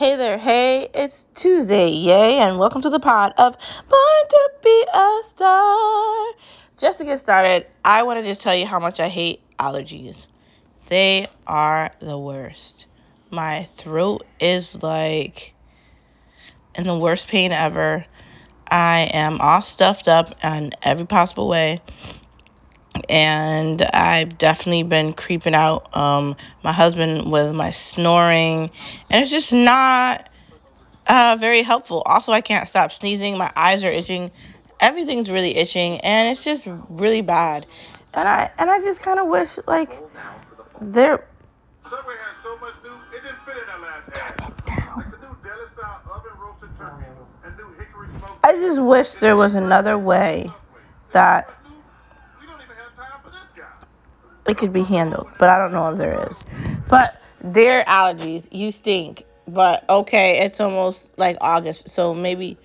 Hey there, hey, it's Tuesday, yay, and welcome to the pod of Born to Be a Star. Just to get started, I want to just tell you how much I hate allergies. They are the worst. My throat is like in the worst pain ever. I am all stuffed up in every possible way and I've definitely been creeping out um, my husband with my snoring, and it's just not uh, very helpful. Also, I can't stop sneezing. My eyes are itching. Everything's really itching, and it's just really bad. And I and I just kind of wish like there. Subway has so much new, it didn't fit in that last ad. Like the new deli style oven roasted turkey and new hickory smoked. I just wish there was another way that We don't even have time for this guy. It could be handled, but I don't know if there is. But dear allergies, you stink. But okay, it's almost like August, so maybe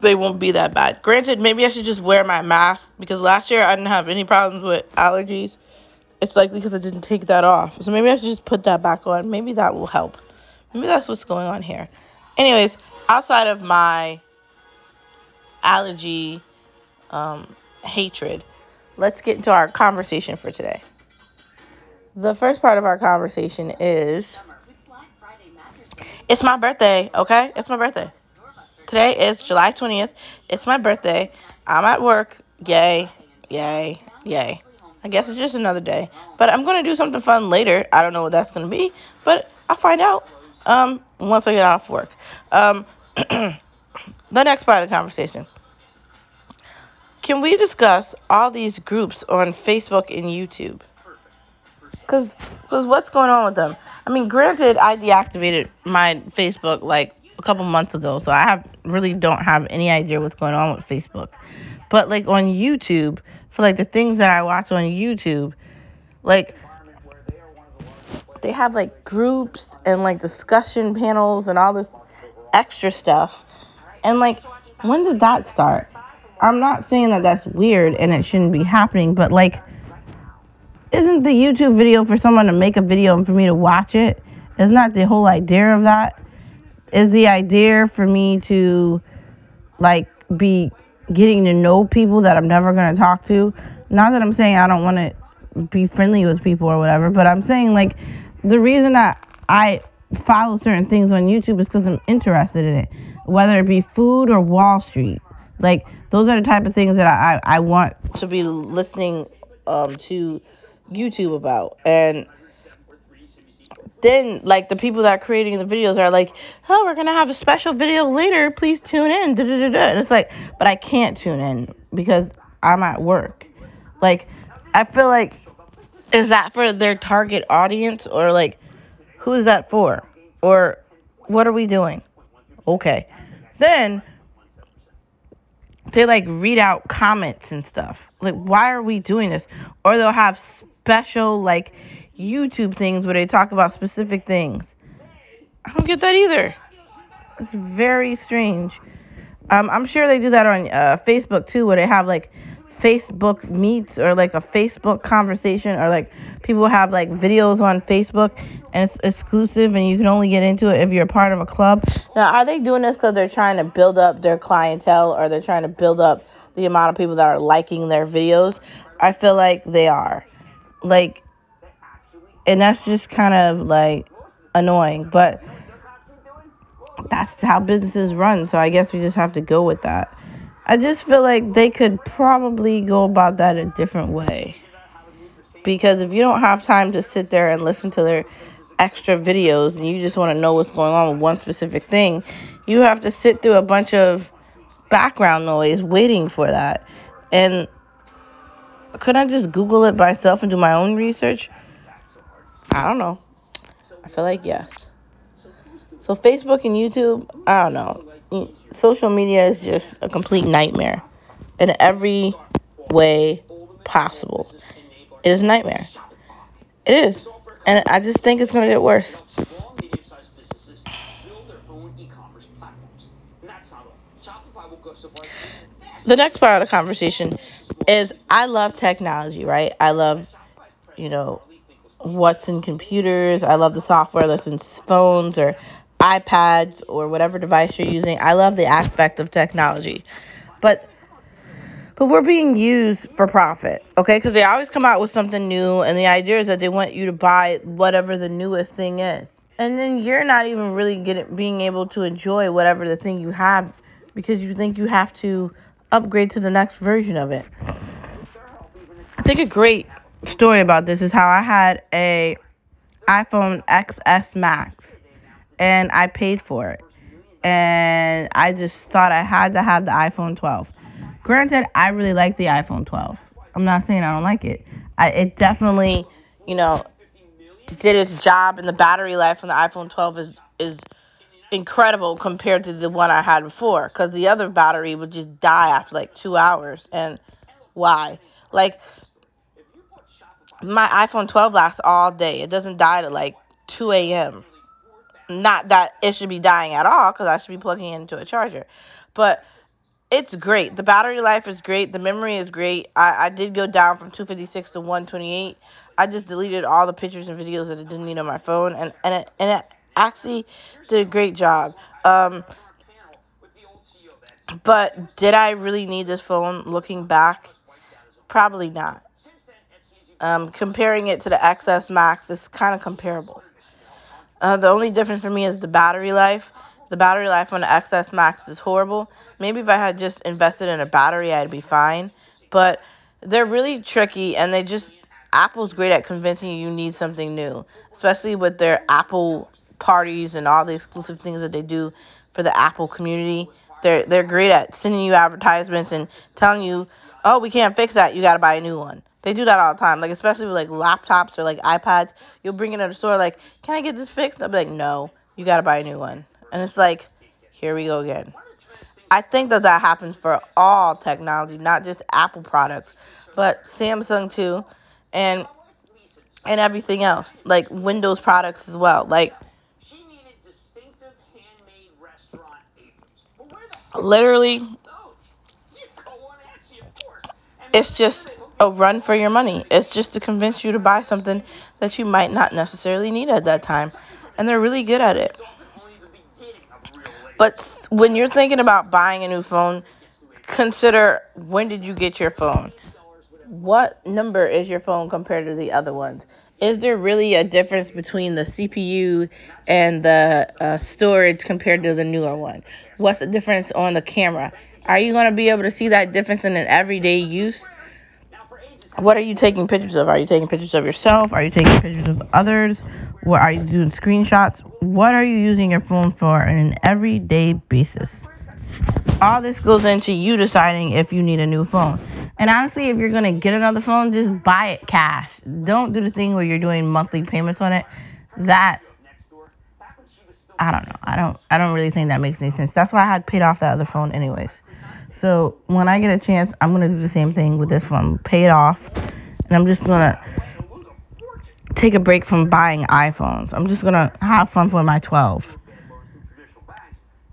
they won't be that bad. Granted, maybe I should just wear my mask because last year I didn't have any problems with allergies. It's likely because I didn't take that off. So maybe I should just put that back on. Maybe that will help. Maybe that's what's going on here. Anyways, outside of my allergy um, hatred, let's get into our conversation for today. The first part of our conversation is it's my birthday, okay? It's my birthday. Today is July 20th. It's my birthday. I'm at work. Yay, yay, yay. I guess it's just another day. But I'm going to do something fun later. I don't know what that's going to be, but I'll find out um, once I get off work. Um, the next part of the conversation. Can we discuss all these groups on Facebook and YouTube? Cause, cause what's going on with them? I mean, granted, I deactivated my Facebook like a couple months ago, so I have really don't have any idea what's going on with Facebook. But like on YouTube, for like the things that I watch on YouTube, like they have like groups and like discussion panels and all this extra stuff. And like, when did that start? I'm not saying that that's weird and it shouldn't be happening, but like isn't the YouTube video for someone to make a video and for me to watch it? Isn't that the whole idea of that? Is the idea for me to like be getting to know people that I'm never gonna talk to? Not that I'm saying I don't want to be friendly with people or whatever, but I'm saying like the reason that I follow certain things on YouTube is because I'm interested in it, whether it be food or Wall Street. Like those are the type of things that I I, I want to be listening um to YouTube about. And then like the people that are creating the videos are like, oh, we're gonna have a special video later. Please tune in. Da, da, da. And it's like, but I can't tune in because I'm at work. Like, I feel like is that for their target audience or like who is that for? Or what are we doing? Okay. Then they like read out comments and stuff. Like, why are we doing this? Or they'll have special like YouTube things where they talk about specific things. I don't get that either. It's very strange. Um, I'm sure they do that on uh, Facebook too, where they have like Facebook meets or like a Facebook conversation, or like people have like videos on Facebook and it's exclusive and you can only get into it if you're a part of a club. Now, are they doing this because they're trying to build up their clientele or they're trying to build up the amount of people that are liking their videos? I feel like they are. Like, and that's just kind of like annoying, but that's how businesses run. So I guess we just have to go with that. I just feel like they could probably go about that a different way. Because if you don't have time to sit there and listen to their extra videos and you just want to know what's going on with one specific thing, you have to sit through a bunch of background noise waiting for that. And could I just Google it myself and do my own research? I don't know. I feel like yes. So Facebook and YouTube, I don't know. Social media is just a complete nightmare in every way possible. It is a nightmare. It is. And I just think it's going to get worse. The next part of the conversation is I love technology, right? I love, you know, what's in computers. I love the software that's in phones or iPads or whatever device you're using. I love the aspect of technology. But but we're being used for profit, okay? Because they always come out with something new, and the idea is that they want you to buy whatever the newest thing is, and then you're not even really getting being able to enjoy whatever the thing you have because you think you have to upgrade to the next version of it. I think a great story about this is how I had a iPhone XS Max and I paid for it. And I just thought I had to have the iPhone 12. Granted, I really like the iPhone 12. I'm not saying I don't like it. I it definitely, you know, did its job and the battery life on the iPhone 12 is is incredible compared to the one I had before cuz the other battery would just die after like 2 hours and why? Like my iPhone 12 lasts all day. It doesn't die to like 2 a.m. Not that it should be dying at all because I should be plugging into a charger. But it's great. The battery life is great. The memory is great. I, I did go down from 256 to 128. I just deleted all the pictures and videos that I didn't need on my phone, and and it, and it actually did a great job. Um, but did I really need this phone? Looking back, probably not. Um, comparing it to the XS Max is kind of comparable. Uh, the only difference for me is the battery life. The battery life on the XS Max is horrible. Maybe if I had just invested in a battery, I'd be fine. But they're really tricky, and they just Apple's great at convincing you you need something new, especially with their Apple parties and all the exclusive things that they do for the Apple community. They're they're great at sending you advertisements and telling you, "Oh, we can't fix that. You got to buy a new one." They do that all the time, like especially with like laptops or like iPads. You'll bring it in the store, like, "Can I get this fixed?" They'll be like, "No, you got to buy a new one." And it's like, here we go again. I think that that happens for all technology, not just Apple products, but Samsung too, and and everything else, like Windows products as well. Like literally, it's just a run for your money. It's just to convince you to buy something that you might not necessarily need at that time, and they're really good at it. But when you're thinking about buying a new phone, consider when did you get your phone? What number is your phone compared to the other ones? Is there really a difference between the CPU and the uh, storage compared to the newer one? What's the difference on the camera? Are you going to be able to see that difference in an everyday use? What are you taking pictures of? Are you taking pictures of yourself? Are you taking pictures of others? What are you doing screenshots? What are you using your phone for on an everyday basis? All this goes into you deciding if you need a new phone. And honestly, if you're gonna get another phone, just buy it cash. Don't do the thing where you're doing monthly payments on it. That I don't know. I don't I don't really think that makes any sense. That's why I had paid off that other phone anyways. So when I get a chance, I'm gonna do the same thing with this one, Pay it off. And I'm just gonna take a break from buying iPhones. I'm just gonna have fun with my 12.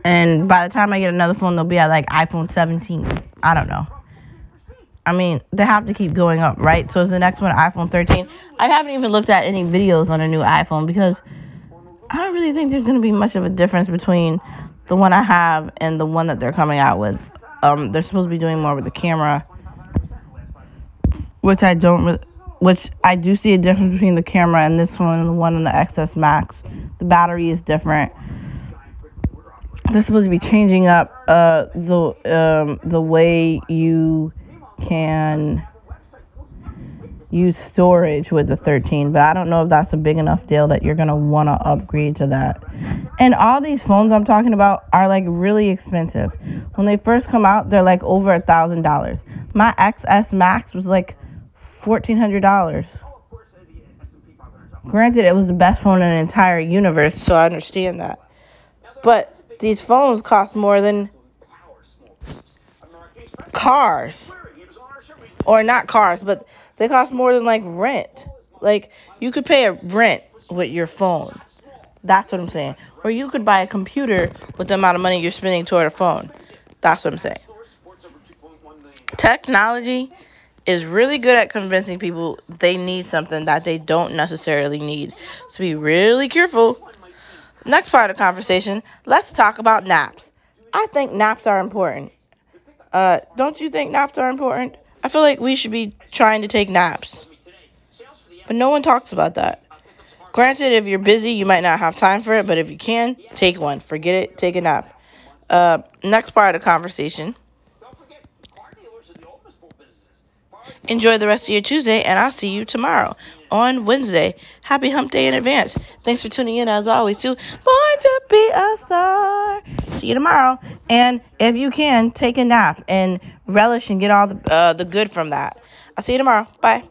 And by the time I get another phone, they'll be at like iPhone 17. I don't know. I mean, they have to keep going up, right? So is the next one iPhone 13? I haven't even looked at any videos on a new iPhone because I don't really think there's to be much of a difference between the one I have and the one that they're coming out with. Um, they're supposed to be doing more with the camera, which I don't, which I do see a difference between the camera and this one and the one in the XS Max. The battery is different. They're supposed to be changing up uh, the um, the way you can use storage with the 13, but I don't know if that's a big enough deal that you're going to want to upgrade to that. And all these phones I'm talking about are like really expensive. When they first come out, they're like over a thousand dollars. My XS Max was like fourteen hundred dollars. Granted, it was the best phone in the entire universe, so I understand that. But these phones cost more than cars or not cars, but they cost more than like rent. Like you could pay a rent with your phone. That's what I'm saying. Or you could buy a computer with the amount of money you're spending toward a phone. That's what I'm saying. Technology is really good at convincing people they need something that they don't necessarily need. So be really careful Next part of the conversation, let's talk about naps. I think naps are important. Uh, don't you think naps are important? I feel like we should be trying to take naps. But no one talks about that. Granted, if you're busy, you might not have time for it, but if you can, take one. Forget it, take a nap. Uh, next part of the conversation. Enjoy the rest of your Tuesday, and I'll see you tomorrow on Wednesday. Happy Hump Day in advance. Thanks for tuning in, as always, to Born to Be a Star. See you tomorrow. And if you can, take a nap and relish and get all the, uh, the good from that. I'll see you tomorrow. Bye.